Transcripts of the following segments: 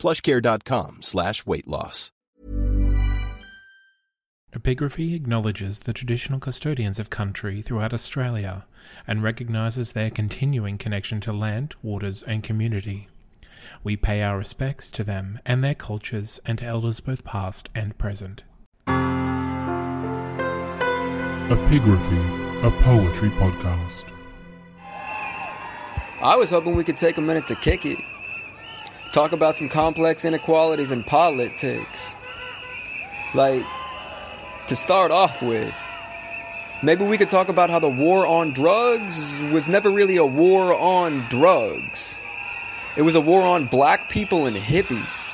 plushcare.com slash weight loss. Epigraphy acknowledges the traditional custodians of country throughout Australia and recognises their continuing connection to land, waters, and community. We pay our respects to them and their cultures and to elders both past and present. Epigraphy, a poetry podcast. I was hoping we could take a minute to kick it. Talk about some complex inequalities in politics. Like, to start off with, maybe we could talk about how the war on drugs was never really a war on drugs. It was a war on black people and hippies.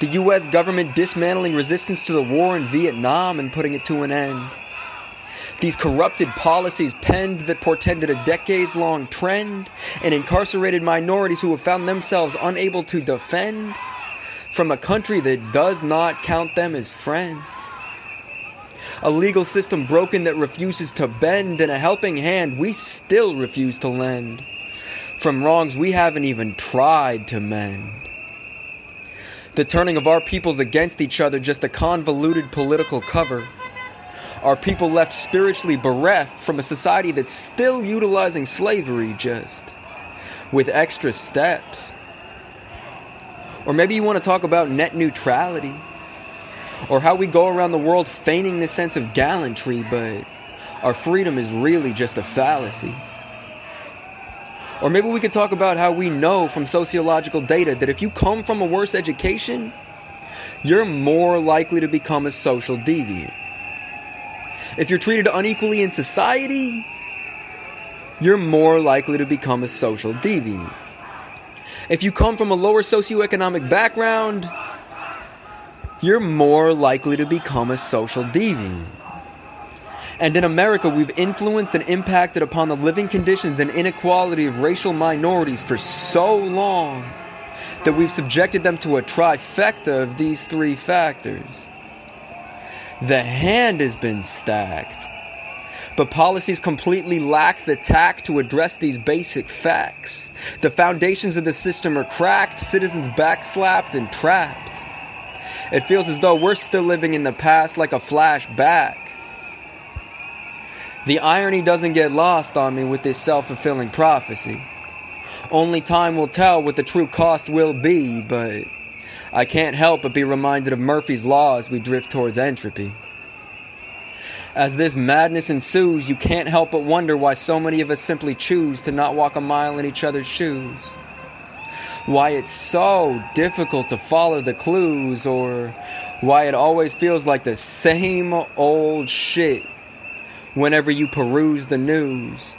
The US government dismantling resistance to the war in Vietnam and putting it to an end. These corrupted policies penned that portended a decades long trend and incarcerated minorities who have found themselves unable to defend from a country that does not count them as friends. A legal system broken that refuses to bend, and a helping hand we still refuse to lend. From wrongs we haven't even tried to mend. The turning of our peoples against each other just a convoluted political cover are people left spiritually bereft from a society that's still utilizing slavery just with extra steps? Or maybe you want to talk about net neutrality, or how we go around the world feigning this sense of gallantry, but our freedom is really just a fallacy. Or maybe we could talk about how we know from sociological data that if you come from a worse education, you're more likely to become a social deviant. If you're treated unequally in society, you're more likely to become a social deviant. If you come from a lower socioeconomic background, you're more likely to become a social deviant. And in America, we've influenced and impacted upon the living conditions and inequality of racial minorities for so long that we've subjected them to a trifecta of these three factors. The hand has been stacked. But policies completely lack the tact to address these basic facts. The foundations of the system are cracked, citizens backslapped and trapped. It feels as though we're still living in the past like a flashback. The irony doesn't get lost on me with this self fulfilling prophecy. Only time will tell what the true cost will be, but I can't help but be reminded of Murphy's Law as we drift towards entropy. As this madness ensues, you can't help but wonder why so many of us simply choose to not walk a mile in each other's shoes. Why it's so difficult to follow the clues, or why it always feels like the same old shit whenever you peruse the news.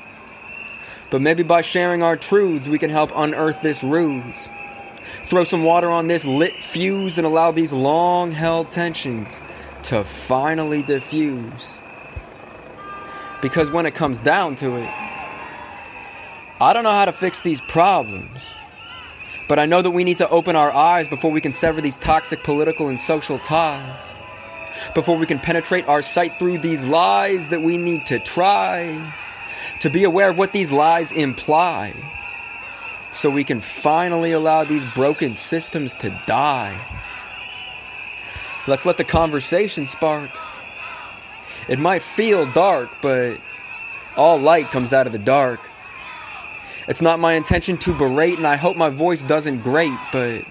But maybe by sharing our truths, we can help unearth this ruse. Throw some water on this lit fuse and allow these long held tensions to finally diffuse. Because when it comes down to it, I don't know how to fix these problems. But I know that we need to open our eyes before we can sever these toxic political and social ties. Before we can penetrate our sight through these lies that we need to try to be aware of what these lies imply so we can finally allow these broken systems to die. Let's let the conversation spark. It might feel dark, but all light comes out of the dark. It's not my intention to berate, and I hope my voice doesn't grate, but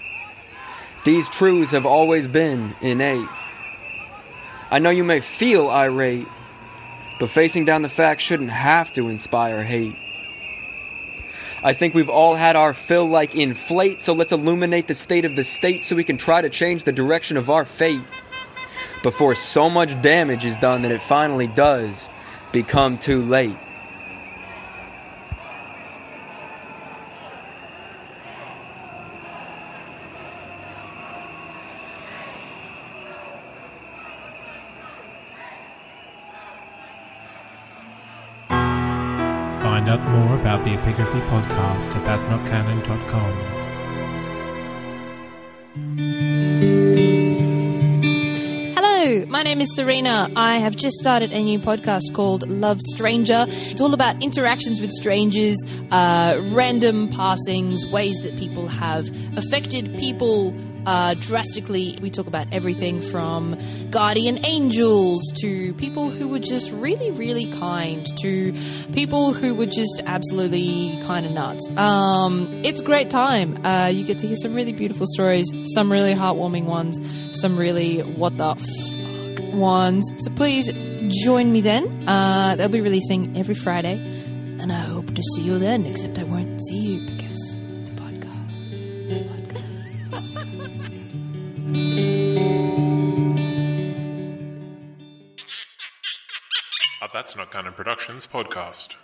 these truths have always been innate. I know you may feel irate, but facing down the facts shouldn't have to inspire hate. I think we've all had our fill like inflate, so let's illuminate the state of the state so we can try to change the direction of our fate before so much damage is done that it finally does become too late. Find out more about the Epigraphy podcast at that'snotcanon.com. my name is Serena. I have just started a new podcast called Love Stranger. It's all about interactions with strangers, uh, random passings, ways that people have affected people uh, drastically. We talk about everything from guardian angels to people who were just really, really kind to people who were just absolutely kind of nuts. Um, it's a great time. Uh, you get to hear some really beautiful stories, some really heartwarming ones, some really what the fuck ones. So please join me then. Uh, they'll be releasing every Friday, and I hope to see you then. Except I won't see you because it's a podcast. It's a podcast. It's a podcast. A That's Not Canon Productions podcast.